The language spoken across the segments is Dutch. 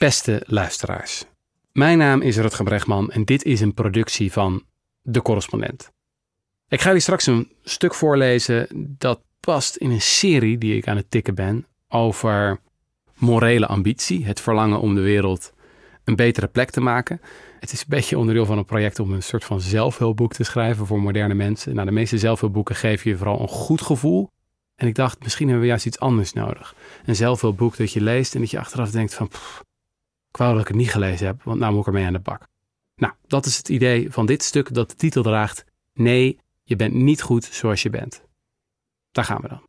Beste luisteraars, mijn naam is Rutger Bregman en dit is een productie van De Correspondent. Ik ga jullie straks een stuk voorlezen dat past in een serie die ik aan het tikken ben over morele ambitie, het verlangen om de wereld een betere plek te maken. Het is een beetje onderdeel van een project om een soort van zelfhulpboek te schrijven voor moderne mensen. Nou, de meeste zelfhulpboeken geven je vooral een goed gevoel. En ik dacht, misschien hebben we juist iets anders nodig. Een zelfhulpboek dat je leest en dat je achteraf denkt van, ik wou dat ik het niet gelezen heb, want nou moet ik ermee aan de bak. Nou, dat is het idee van dit stuk dat de titel draagt, nee, je bent niet goed zoals je bent. Daar gaan we dan.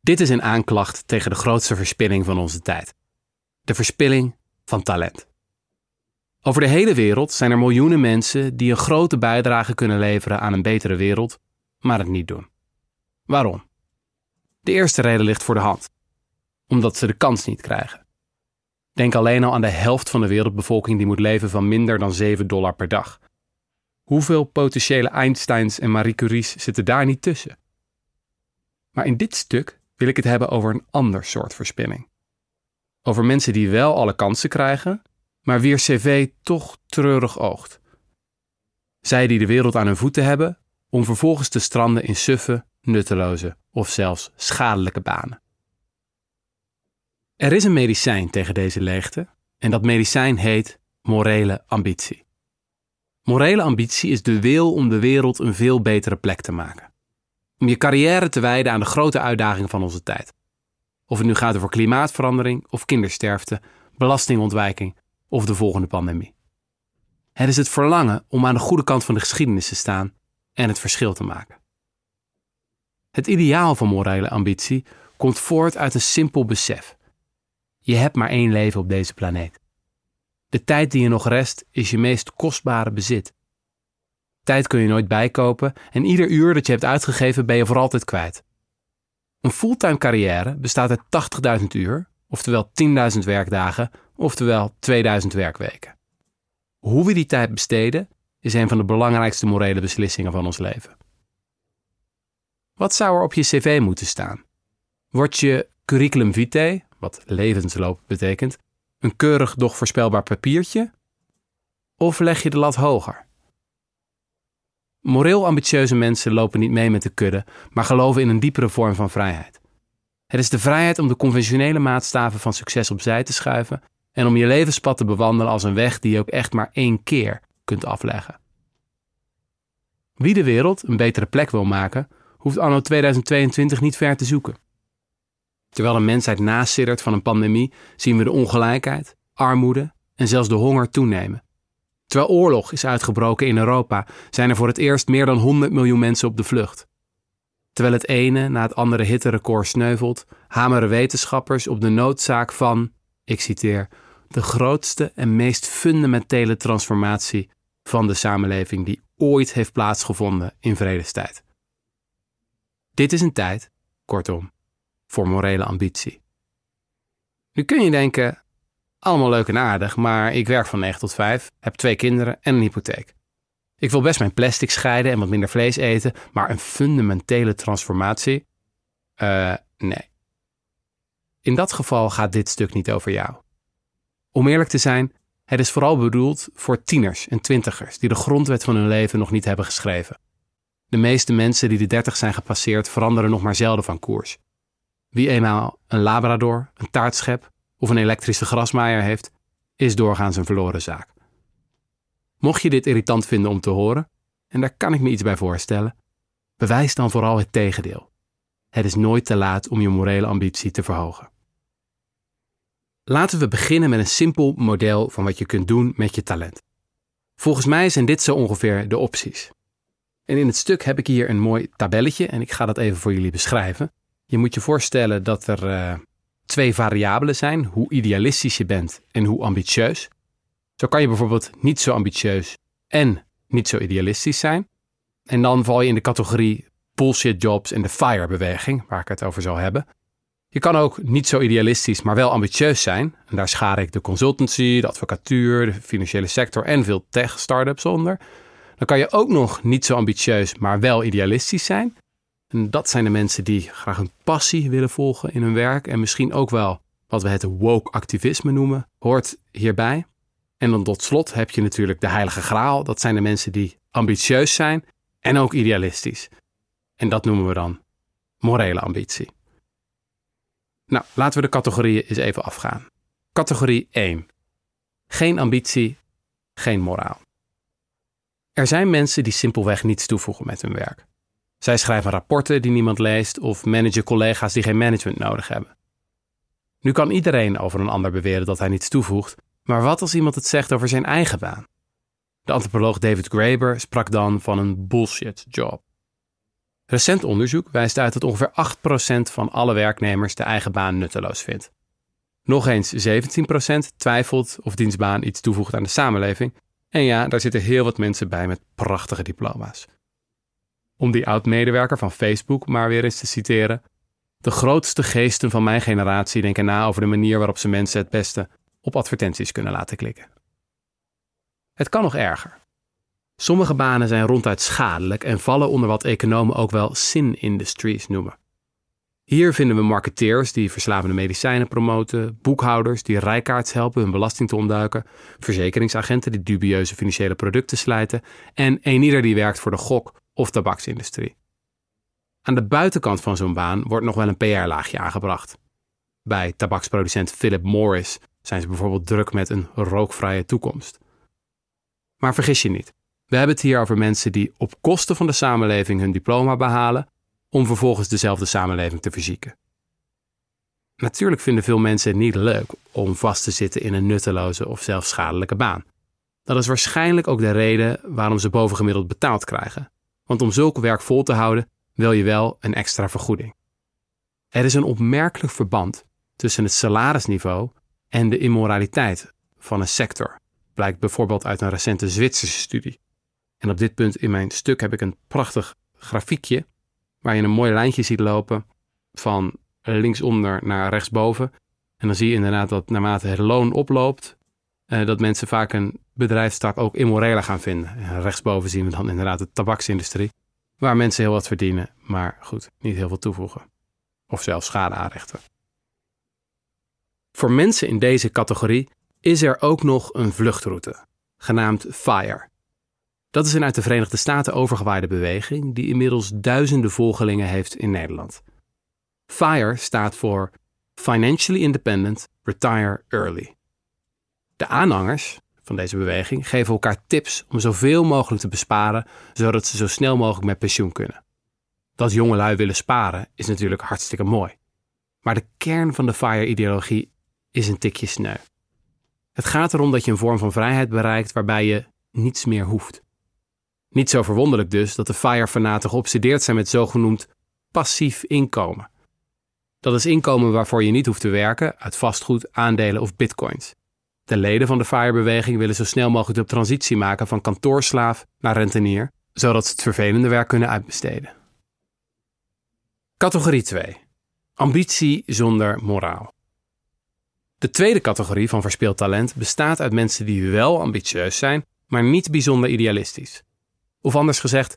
Dit is een aanklacht tegen de grootste verspilling van onze tijd. De verspilling van talent. Over de hele wereld zijn er miljoenen mensen die een grote bijdrage kunnen leveren aan een betere wereld, maar het niet doen. Waarom? De eerste reden ligt voor de hand. Omdat ze de kans niet krijgen. Denk alleen al aan de helft van de wereldbevolking die moet leven van minder dan 7 dollar per dag. Hoeveel potentiële Einsteins en Marie Curie's zitten daar niet tussen? Maar in dit stuk wil ik het hebben over een ander soort verspilling. Over mensen die wel alle kansen krijgen, maar wier cv toch treurig oogt. Zij die de wereld aan hun voeten hebben, om vervolgens te stranden in suffe, nutteloze of zelfs schadelijke banen. Er is een medicijn tegen deze leegte en dat medicijn heet morele ambitie. Morele ambitie is de wil om de wereld een veel betere plek te maken. Om je carrière te wijden aan de grote uitdagingen van onze tijd. Of het nu gaat over klimaatverandering of kindersterfte, belastingontwijking of de volgende pandemie. Het is het verlangen om aan de goede kant van de geschiedenis te staan en het verschil te maken. Het ideaal van morele ambitie komt voort uit een simpel besef. Je hebt maar één leven op deze planeet. De tijd die je nog rest is je meest kostbare bezit. Tijd kun je nooit bijkopen en ieder uur dat je hebt uitgegeven ben je voor altijd kwijt. Een fulltime carrière bestaat uit 80.000 uur, oftewel 10.000 werkdagen, oftewel 2000 werkweken. Hoe we die tijd besteden is een van de belangrijkste morele beslissingen van ons leven. Wat zou er op je cv moeten staan? Wordt je curriculum vitae, wat levensloop betekent, een keurig doch voorspelbaar papiertje? Of leg je de lat hoger? Moreel ambitieuze mensen lopen niet mee met de kudde, maar geloven in een diepere vorm van vrijheid. Het is de vrijheid om de conventionele maatstaven van succes opzij te schuiven en om je levenspad te bewandelen als een weg die je ook echt maar één keer kunt afleggen. Wie de wereld een betere plek wil maken, hoeft anno 2022 niet ver te zoeken. Terwijl de mensheid nasiddert van een pandemie, zien we de ongelijkheid, armoede en zelfs de honger toenemen. Terwijl oorlog is uitgebroken in Europa, zijn er voor het eerst meer dan 100 miljoen mensen op de vlucht. Terwijl het ene na het andere hitterecord sneuvelt, hameren wetenschappers op de noodzaak van, ik citeer, de grootste en meest fundamentele transformatie van de samenleving die ooit heeft plaatsgevonden in vredestijd. Dit is een tijd, kortom, voor morele ambitie. Nu kun je denken, allemaal leuk en aardig, maar ik werk van 9 tot 5, heb twee kinderen en een hypotheek. Ik wil best mijn plastic scheiden en wat minder vlees eten, maar een fundamentele transformatie? Uh, nee. In dat geval gaat dit stuk niet over jou. Om eerlijk te zijn, het is vooral bedoeld voor tieners en twintigers die de grondwet van hun leven nog niet hebben geschreven. De meeste mensen die de 30 zijn gepasseerd veranderen nog maar zelden van koers. Wie eenmaal een labrador, een taartschep of een elektrische grasmaaier heeft, is doorgaans een verloren zaak. Mocht je dit irritant vinden om te horen, en daar kan ik me iets bij voorstellen, bewijs dan vooral het tegendeel. Het is nooit te laat om je morele ambitie te verhogen. Laten we beginnen met een simpel model van wat je kunt doen met je talent. Volgens mij zijn dit zo ongeveer de opties. En in het stuk heb ik hier een mooi tabelletje en ik ga dat even voor jullie beschrijven. Je moet je voorstellen dat er uh, twee variabelen zijn: hoe idealistisch je bent en hoe ambitieus. Zo kan je bijvoorbeeld niet zo ambitieus en niet zo idealistisch zijn. En dan val je in de categorie bullshit jobs en de FIRE-beweging, waar ik het over zal hebben. Je kan ook niet zo idealistisch, maar wel ambitieus zijn. En daar schaar ik de consultancy, de advocatuur, de financiële sector en veel tech-startups onder. Dan kan je ook nog niet zo ambitieus, maar wel idealistisch zijn. Dat zijn de mensen die graag een passie willen volgen in hun werk en misschien ook wel wat we het woke activisme noemen, hoort hierbij. En dan tot slot heb je natuurlijk de heilige graal. Dat zijn de mensen die ambitieus zijn en ook idealistisch. En dat noemen we dan morele ambitie. Nou, laten we de categorieën eens even afgaan. Categorie 1. Geen ambitie, geen moraal. Er zijn mensen die simpelweg niets toevoegen met hun werk. Zij schrijven rapporten die niemand leest of managen collega's die geen management nodig hebben. Nu kan iedereen over een ander beweren dat hij niets toevoegt, maar wat als iemand het zegt over zijn eigen baan? De antropoloog David Graeber sprak dan van een bullshit job. Recent onderzoek wijst uit dat ongeveer 8% van alle werknemers de eigen baan nutteloos vindt. Nog eens 17% twijfelt of dienstbaan iets toevoegt aan de samenleving. En ja, daar zitten heel wat mensen bij met prachtige diploma's. Om die oud-medewerker van Facebook maar weer eens te citeren. De grootste geesten van mijn generatie denken na over de manier waarop ze mensen het beste op advertenties kunnen laten klikken. Het kan nog erger. Sommige banen zijn ronduit schadelijk en vallen onder wat economen ook wel sin industries noemen. Hier vinden we marketeers die verslavende medicijnen promoten, boekhouders die rijkaards helpen hun belasting te ontduiken, verzekeringsagenten die dubieuze financiële producten slijten en eenieder die werkt voor de gok- of tabaksindustrie. Aan de buitenkant van zo'n baan wordt nog wel een PR-laagje aangebracht. Bij tabaksproducent Philip Morris zijn ze bijvoorbeeld druk met een rookvrije toekomst. Maar vergis je niet, we hebben het hier over mensen die op kosten van de samenleving hun diploma behalen om vervolgens dezelfde samenleving te verzieken. Natuurlijk vinden veel mensen het niet leuk om vast te zitten in een nutteloze of zelfs schadelijke baan. Dat is waarschijnlijk ook de reden waarom ze bovengemiddeld betaald krijgen. Want om zulk werk vol te houden wil je wel een extra vergoeding. Er is een opmerkelijk verband tussen het salarisniveau en de immoraliteit van een sector, blijkt bijvoorbeeld uit een recente Zwitserse studie. En op dit punt in mijn stuk heb ik een prachtig grafiekje waar je een mooi lijntje ziet lopen van linksonder naar rechtsboven. En dan zie je inderdaad dat naarmate het loon oploopt, eh, dat mensen vaak een bedrijfstak ook immoreler gaan vinden. En rechtsboven zien we dan inderdaad de tabaksindustrie, waar mensen heel wat verdienen, maar goed, niet heel veel toevoegen. Of zelfs schade aanrichten. Voor mensen in deze categorie is er ook nog een vluchtroute, genaamd FIRE. Dat is een uit de Verenigde Staten overgewaaide beweging die inmiddels duizenden volgelingen heeft in Nederland. FIRE staat voor Financially Independent Retire Early. De aanhangers van deze beweging geven elkaar tips om zoveel mogelijk te besparen, zodat ze zo snel mogelijk met pensioen kunnen. Dat jongelui willen sparen is natuurlijk hartstikke mooi. Maar de kern van de FIRE-ideologie is een tikje sneu. Het gaat erom dat je een vorm van vrijheid bereikt waarbij je niets meer hoeft. Niet zo verwonderlijk dus dat de FIRE-fanaten geobsedeerd zijn met zogenoemd passief inkomen. Dat is inkomen waarvoor je niet hoeft te werken uit vastgoed, aandelen of bitcoins. De leden van de FIRE-beweging willen zo snel mogelijk de transitie maken van kantoorslaaf naar rentenier, zodat ze het vervelende werk kunnen uitbesteden. Categorie 2. Ambitie zonder moraal. De tweede categorie van verspeeld talent bestaat uit mensen die wel ambitieus zijn, maar niet bijzonder idealistisch. Of anders gezegd,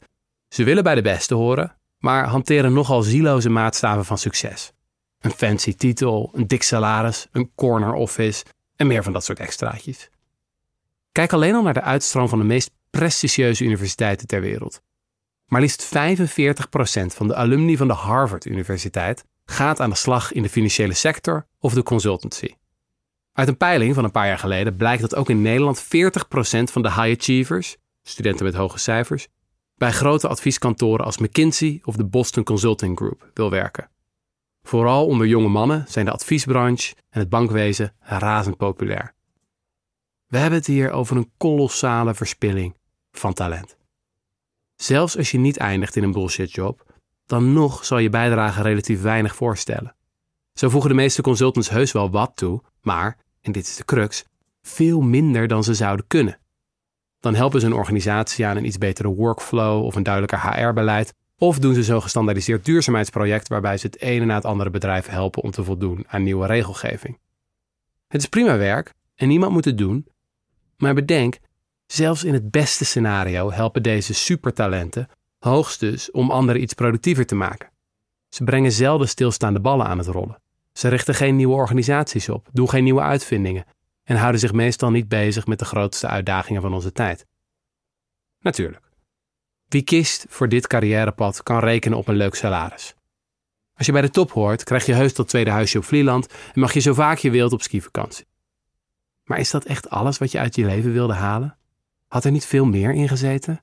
ze willen bij de beste horen, maar hanteren nogal zieloze maatstaven van succes. Een fancy titel, een dik salaris, een corner office en meer van dat soort extraatjes. Kijk alleen al naar de uitstroom van de meest prestigieuze universiteiten ter wereld. Maar liefst 45% van de alumni van de Harvard Universiteit gaat aan de slag in de financiële sector of de consultancy. Uit een peiling van een paar jaar geleden blijkt dat ook in Nederland 40% van de high achievers, studenten met hoge cijfers, bij grote advieskantoren als McKinsey of de Boston Consulting Group wil werken. Vooral onder jonge mannen zijn de adviesbranche en het bankwezen razend populair. We hebben het hier over een kolossale verspilling van talent. Zelfs als je niet eindigt in een bullshitjob, dan nog zal je bijdrage relatief weinig voorstellen. Zo voegen de meeste consultants heus wel wat toe, maar, en dit is de crux, veel minder dan ze zouden kunnen. Dan helpen ze een organisatie aan een iets betere workflow of een duidelijker HR-beleid. Of doen ze zo'n gestandaardiseerd duurzaamheidsproject waarbij ze het ene na het andere bedrijf helpen om te voldoen aan nieuwe regelgeving. Het is prima werk en niemand moet het doen. Maar bedenk, zelfs in het beste scenario helpen deze supertalenten hoogstens om anderen iets productiever te maken. Ze brengen zelden stilstaande ballen aan het rollen. Ze richten geen nieuwe organisaties op, doen geen nieuwe uitvindingen en houden zich meestal niet bezig met de grootste uitdagingen van onze tijd. Natuurlijk. Wie kiest voor dit carrièrepad kan rekenen op een leuk salaris. Als je bij de top hoort, krijg je heus dat tweede huisje op Vlieland en mag je zo vaak je wilt op skivakantie. Maar is dat echt alles wat je uit je leven wilde halen? Had er niet veel meer in gezeten?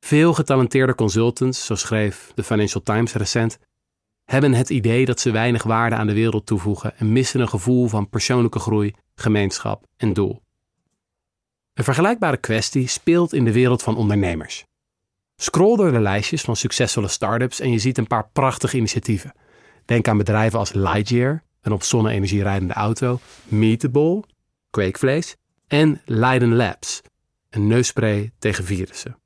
Veel getalenteerde consultants, zo schreef de Financial Times recent, hebben het idee dat ze weinig waarde aan de wereld toevoegen en missen een gevoel van persoonlijke groei, gemeenschap en doel. Een vergelijkbare kwestie speelt in de wereld van ondernemers. Scroll door de lijstjes van succesvolle start-ups en je ziet een paar prachtige initiatieven. Denk aan bedrijven als Lightyear, een op zonne-energie rijdende auto, Meetable, kweekvlees, en Leiden Labs, een neusspray tegen virussen.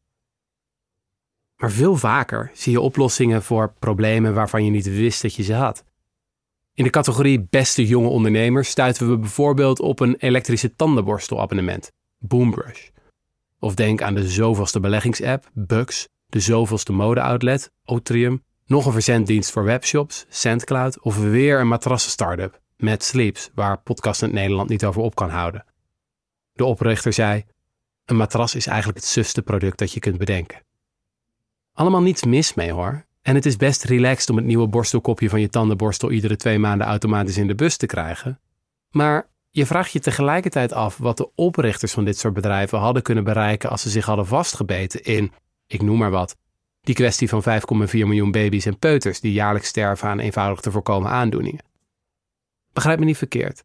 Maar veel vaker zie je oplossingen voor problemen waarvan je niet wist dat je ze had. In de categorie beste jonge ondernemers stuiten we bijvoorbeeld op een elektrische tandenborstelabonnement, Boombrush. Of denk aan de zoveelste beleggingsapp, Bucks, de zoveelste mode-outlet, Otrium, nog een verzenddienst voor webshops, SandCloud of weer een matrassen-startup, Mad Sleeps, waar podcast in Nederland niet over op kan houden. De oprichter zei: Een matras is eigenlijk het sufste product dat je kunt bedenken. Allemaal niets mis mee hoor. En het is best relaxed om het nieuwe borstelkopje van je tandenborstel iedere twee maanden automatisch in de bus te krijgen. Maar je vraagt je tegelijkertijd af wat de oprichters van dit soort bedrijven hadden kunnen bereiken als ze zich hadden vastgebeten in, ik noem maar wat, die kwestie van 5,4 miljoen baby's en peuters die jaarlijks sterven aan eenvoudig te voorkomen aandoeningen. Begrijp me niet verkeerd.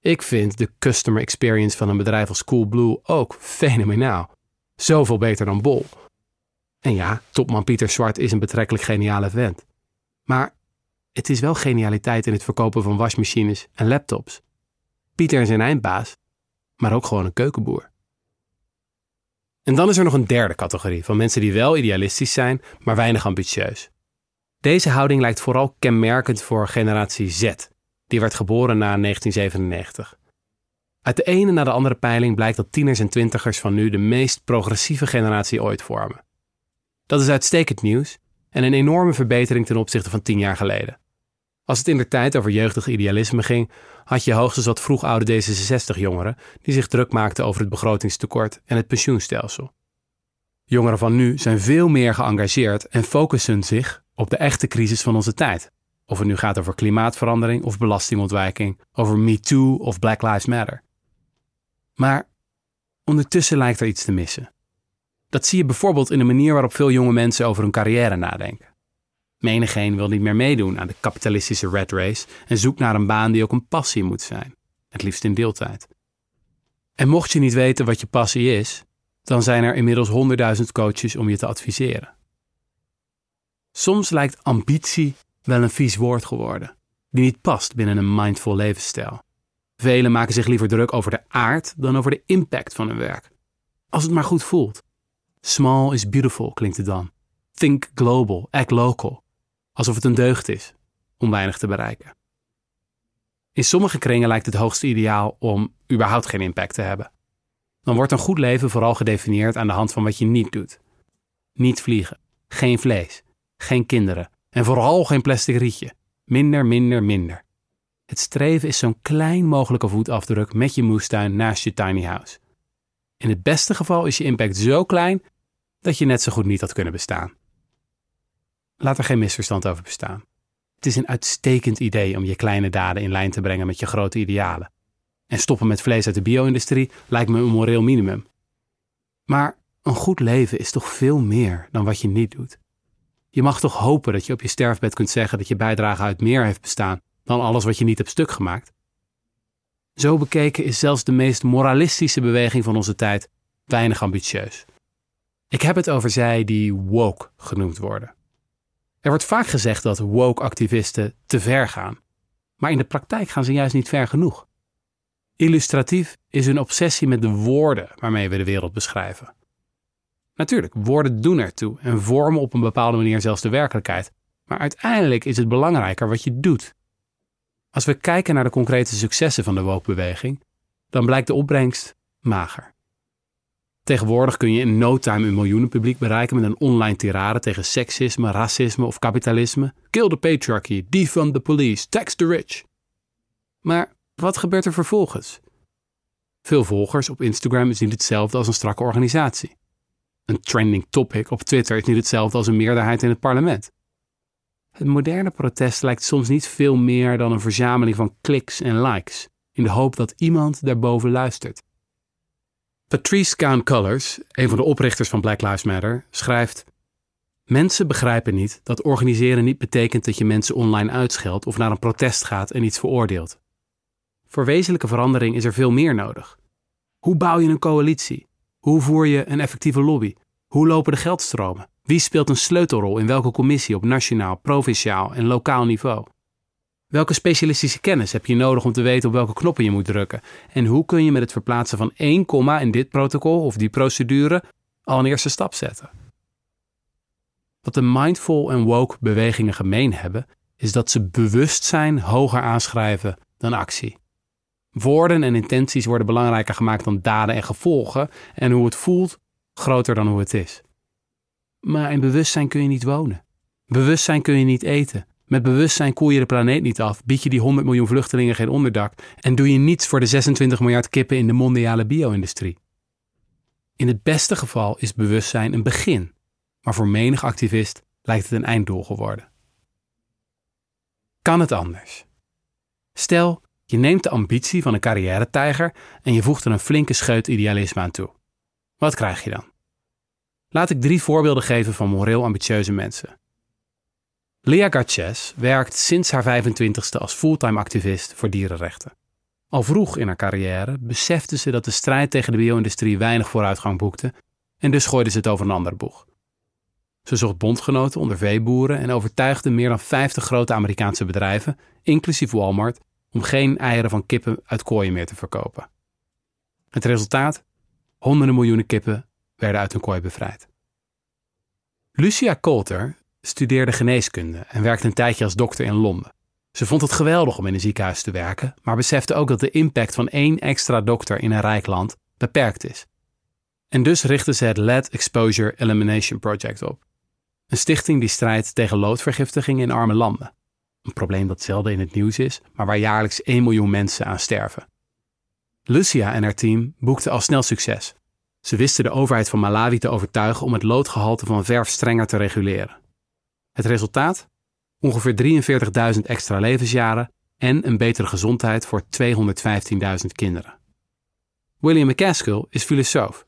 Ik vind de customer experience van een bedrijf als Coolblue ook fenomenaal. Zoveel beter dan Bol. En ja, topman Pieter Zwart is een betrekkelijk geniale vent. Maar het is wel genialiteit in het verkopen van wasmachines en laptops. Pieter is een eindbaas, maar ook gewoon een keukenboer. En dan is er nog een derde categorie van mensen die wel idealistisch zijn, maar weinig ambitieus. Deze houding lijkt vooral kenmerkend voor generatie Z, die werd geboren na 1997. Uit de ene naar de andere peiling blijkt dat tieners en twintigers van nu de meest progressieve generatie ooit vormen. Dat is uitstekend nieuws en een enorme verbetering ten opzichte van tien jaar geleden. Als het in de tijd over jeugdig idealisme ging, had je hoogstens wat vroegoude D66-jongeren die zich druk maakten over het begrotingstekort en het pensioenstelsel. Jongeren van nu zijn veel meer geëngageerd en focussen zich op de echte crisis van onze tijd. Of het nu gaat over klimaatverandering of belastingontwijking, over MeToo of Black Lives Matter. Maar ondertussen lijkt er iets te missen. Dat zie je bijvoorbeeld in de manier waarop veel jonge mensen over hun carrière nadenken. Menigeen wil niet meer meedoen aan de kapitalistische red race en zoekt naar een baan die ook een passie moet zijn, het liefst in deeltijd. En mocht je niet weten wat je passie is, dan zijn er inmiddels honderdduizend coaches om je te adviseren. Soms lijkt ambitie wel een vies woord geworden, die niet past binnen een mindful levensstijl. Velen maken zich liever druk over de aard dan over de impact van hun werk. Als het maar goed voelt. Small is beautiful klinkt het dan. Think global, act local. Alsof het een deugd is om weinig te bereiken. In sommige kringen lijkt het hoogste ideaal om überhaupt geen impact te hebben. Dan wordt een goed leven vooral gedefinieerd aan de hand van wat je niet doet. Niet vliegen, geen vlees, geen kinderen en vooral geen plastic rietje. Minder, minder, minder. Het streven is zo'n klein mogelijke voetafdruk met je moestuin naast je tiny house. In het beste geval is je impact zo klein dat je net zo goed niet had kunnen bestaan. Laat er geen misverstand over bestaan. Het is een uitstekend idee om je kleine daden in lijn te brengen met je grote idealen. En stoppen met vlees uit de bio-industrie lijkt me een moreel minimum. Maar een goed leven is toch veel meer dan wat je niet doet. Je mag toch hopen dat je op je sterfbed kunt zeggen dat je bijdrage uit meer heeft bestaan dan alles wat je niet hebt stuk gemaakt. Zo bekeken is zelfs de meest moralistische beweging van onze tijd weinig ambitieus. Ik heb het over zij die woke genoemd worden. Er wordt vaak gezegd dat woke-activisten te ver gaan, maar in de praktijk gaan ze juist niet ver genoeg. Illustratief is hun obsessie met de woorden waarmee we de wereld beschrijven. Natuurlijk, woorden doen ertoe en vormen op een bepaalde manier zelfs de werkelijkheid, maar uiteindelijk is het belangrijker wat je doet. Als we kijken naar de concrete successen van de woke-beweging, dan blijkt de opbrengst mager. Tegenwoordig kun je in no time een miljoenenpubliek bereiken met een online tirade tegen seksisme, racisme of kapitalisme. Kill the patriarchy, defund the police, tax the rich. Maar wat gebeurt er vervolgens? Veel volgers op Instagram is niet hetzelfde als een strakke organisatie. Een trending topic op Twitter is niet hetzelfde als een meerderheid in het parlement. Het moderne protest lijkt soms niet veel meer dan een verzameling van kliks en likes, in de hoop dat iemand daarboven luistert. Patrice Count Colors, een van de oprichters van Black Lives Matter, schrijft: Mensen begrijpen niet dat organiseren niet betekent dat je mensen online uitscheldt of naar een protest gaat en iets veroordeelt. Voor wezenlijke verandering is er veel meer nodig. Hoe bouw je een coalitie? Hoe voer je een effectieve lobby? Hoe lopen de geldstromen? Wie speelt een sleutelrol in welke commissie op nationaal, provinciaal en lokaal niveau? Welke specialistische kennis heb je nodig om te weten op welke knoppen je moet drukken? En hoe kun je met het verplaatsen van één komma in dit protocol of die procedure al een eerste stap zetten? Wat de mindful en woke bewegingen gemeen hebben, is dat ze bewustzijn hoger aanschrijven dan actie. Woorden en intenties worden belangrijker gemaakt dan daden en gevolgen en hoe het voelt groter dan hoe het is. Maar in bewustzijn kun je niet wonen. Bewustzijn kun je niet eten. Met bewustzijn koel je de planeet niet af, bied je die 100 miljoen vluchtelingen geen onderdak en doe je niets voor de 26 miljard kippen in de mondiale bio-industrie. In het beste geval is bewustzijn een begin, maar voor menig activist lijkt het een einddoel geworden. Kan het anders? Stel, je neemt de ambitie van een carrière-tijger en je voegt er een flinke scheut idealisme aan toe. Wat krijg je dan? Laat ik drie voorbeelden geven van moreel ambitieuze mensen. Lea Garces werkt sinds haar 25ste als fulltime activist voor dierenrechten. Al vroeg in haar carrière besefte ze dat de strijd tegen de bio-industrie weinig vooruitgang boekte en dus gooide ze het over een ander boeg. Ze zocht bondgenoten onder veeboeren en overtuigde meer dan 50 grote Amerikaanse bedrijven, inclusief Walmart, om geen eieren van kippen uit kooien meer te verkopen. Het resultaat? Honderden miljoenen kippen werden uit hun kooi bevrijd. Lucia Coulter studeerde geneeskunde en werkte een tijdje als dokter in Londen. Ze vond het geweldig om in een ziekenhuis te werken, maar besefte ook dat de impact van één extra dokter in een rijk land beperkt is. En dus richtte ze het Lead Exposure Elimination Project op. Een stichting die strijdt tegen loodvergiftiging in arme landen. Een probleem dat zelden in het nieuws is, maar waar jaarlijks 1 miljoen mensen aan sterven. Lucia en haar team boekten al snel succes. Ze wisten de overheid van Malawi te overtuigen om het loodgehalte van verf strenger te reguleren. Het resultaat? Ongeveer 43.000 extra levensjaren en een betere gezondheid voor 215.000 kinderen. William McCaskill is filosoof.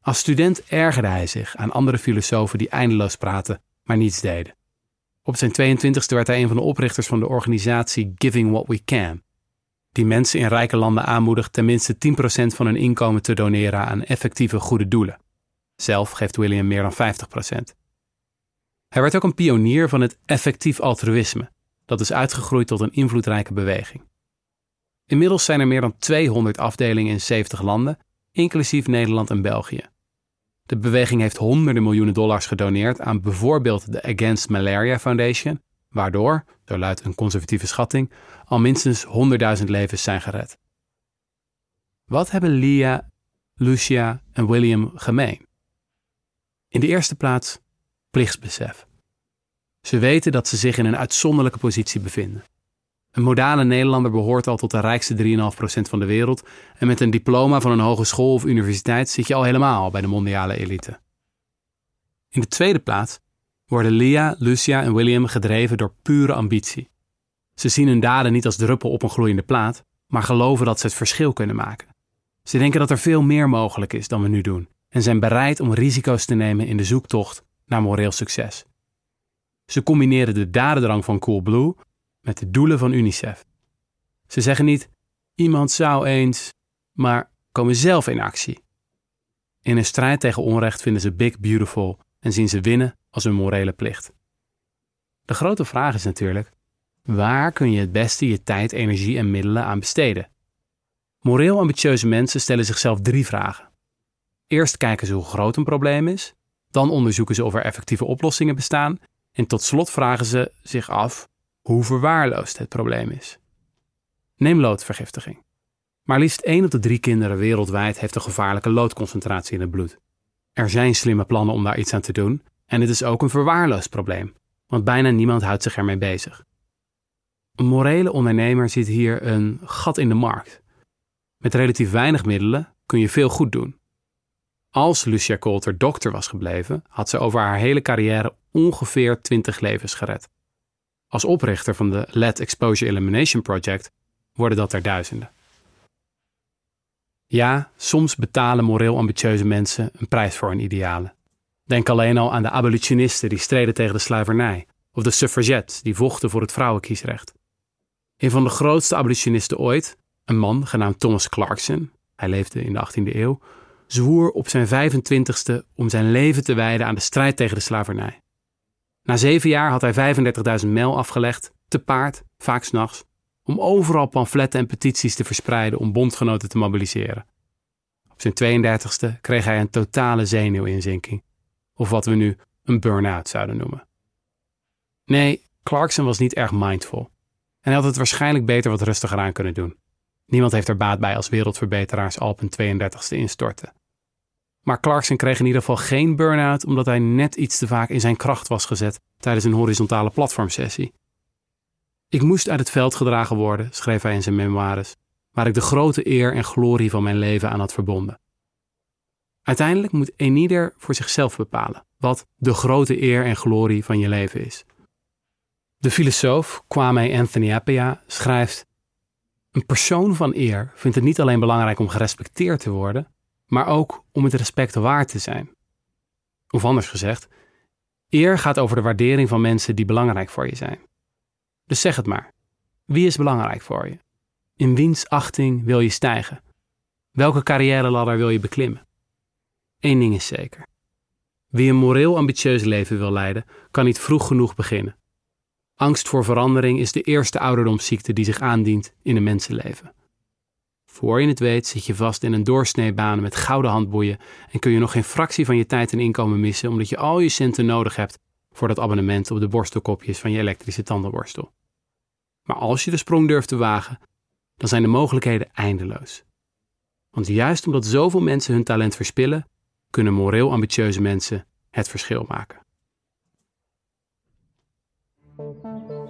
Als student ergerde hij zich aan andere filosofen die eindeloos praten, maar niets deden. Op zijn 22e werd hij een van de oprichters van de organisatie Giving What We Can, die mensen in rijke landen aanmoedigt tenminste 10% van hun inkomen te doneren aan effectieve goede doelen. Zelf geeft William meer dan 50%. Hij werd ook een pionier van het effectief altruïsme, dat is uitgegroeid tot een invloedrijke beweging. Inmiddels zijn er meer dan 200 afdelingen in 70 landen, inclusief Nederland en België. De beweging heeft honderden miljoenen dollars gedoneerd aan bijvoorbeeld de Against Malaria Foundation, waardoor, zo luidt een conservatieve schatting, al minstens 100.000 levens zijn gered. Wat hebben Lia, Lucia en William gemeen? In de eerste plaats plichtsbesef. Ze weten dat ze zich in een uitzonderlijke positie bevinden. Een modale Nederlander behoort al tot de rijkste 3,5% van de wereld en met een diploma van een hogeschool of universiteit zit je al helemaal bij de mondiale elite. In de tweede plaats worden Lia, Lucia en William gedreven door pure ambitie. Ze zien hun daden niet als druppel op een gloeiende plaat, maar geloven dat ze het verschil kunnen maken. Ze denken dat er veel meer mogelijk is dan we nu doen en zijn bereid om risico's te nemen in de zoektocht naar moreel succes. Ze combineren de dadendrang van Coolblue met de doelen van UNICEF. Ze zeggen niet: iemand zou eens, maar komen zelf in actie. In een strijd tegen onrecht vinden ze Big Beautiful en zien ze winnen als een morele plicht. De grote vraag is natuurlijk: waar kun je het beste je tijd, energie en middelen aan besteden? Moreel ambitieuze mensen stellen zichzelf drie vragen. Eerst kijken ze hoe groot een probleem is, dan onderzoeken ze of er effectieve oplossingen bestaan en tot slot vragen ze zich af hoe verwaarloosd het probleem is. Neem loodvergiftiging. Maar liefst 1 op de 3 kinderen wereldwijd heeft een gevaarlijke loodconcentratie in het bloed. Er zijn slimme plannen om daar iets aan te doen en het is ook een verwaarloosd probleem, want bijna niemand houdt zich ermee bezig. Een morele ondernemer ziet hier een gat in de markt. Met relatief weinig middelen kun je veel goed doen. Als Lucia Coulter dokter was gebleven, had ze over haar hele carrière ongeveer 20 levens gered. Als oprichter van de Lead Exposure Elimination Project worden dat er duizenden. Ja, soms betalen moreel ambitieuze mensen een prijs voor hun idealen. Denk alleen al aan de abolitionisten die streden tegen de slavernij, of de suffragettes die vochten voor het vrouwenkiesrecht. Een van de grootste abolitionisten ooit, een man genaamd Thomas Clarkson, hij leefde in de 18e eeuw, zwoer op zijn 25ste om zijn leven te wijden aan de strijd tegen de slavernij. Na zeven jaar had hij 35.000 mijl afgelegd, te paard, vaak s'nachts, om overal pamfletten en petities te verspreiden om bondgenoten te mobiliseren. Op zijn 32ste kreeg hij een totale zenuwinzinking, of wat we nu een burn-out zouden noemen. Nee, Clarkson was niet erg mindful en hij had het waarschijnlijk beter wat rustiger aan kunnen doen. Niemand heeft er baat bij als wereldverbeteraars al op een 32ste instorten. Maar Clarkson kreeg in ieder geval geen burn-out omdat hij net iets te vaak in zijn kracht was gezet tijdens een horizontale platformsessie. Ik moest uit het veld gedragen worden, schreef hij in zijn memoires, waar ik de grote eer en glorie van mijn leven aan had verbonden. Uiteindelijk moet eenieder voor zichzelf bepalen wat de grote eer en glorie van je leven is. De filosoof Kwame Anthony Appiah schrijft: Een persoon van eer vindt het niet alleen belangrijk om gerespecteerd te worden, maar ook om het respect waard te zijn. Of anders gezegd, eer gaat over de waardering van mensen die belangrijk voor je zijn. Dus zeg het maar. Wie is belangrijk voor je? In wiens achting wil je stijgen? Welke carrière ladder wil je beklimmen? Eén ding is zeker. Wie een moreel ambitieus leven wil leiden, kan niet vroeg genoeg beginnen. Angst voor verandering is de eerste ouderdomsziekte die zich aandient in een mensenleven. Voor je het weet zit je vast in een doorsneebaan met gouden handboeien en kun je nog geen fractie van je tijd en inkomen missen omdat je al je centen nodig hebt voor dat abonnement op de borstelkopjes van je elektrische tandenborstel. Maar als je de sprong durft te wagen, dan zijn de mogelijkheden eindeloos. Want juist omdat zoveel mensen hun talent verspillen, kunnen moreel ambitieuze mensen het verschil maken.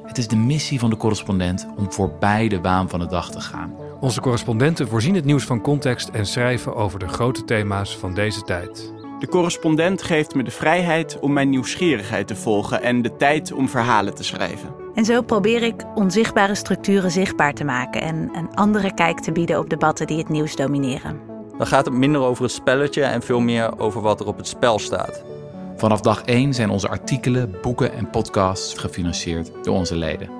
Het is de missie van de correspondent om voorbij de waan van de dag te gaan. Onze correspondenten voorzien het nieuws van context en schrijven over de grote thema's van deze tijd. De correspondent geeft me de vrijheid om mijn nieuwsgierigheid te volgen en de tijd om verhalen te schrijven. En zo probeer ik onzichtbare structuren zichtbaar te maken en een andere kijk te bieden op debatten die het nieuws domineren. Dan gaat het minder over het spelletje en veel meer over wat er op het spel staat. Vanaf dag 1 zijn onze artikelen, boeken en podcasts gefinancierd door onze leden.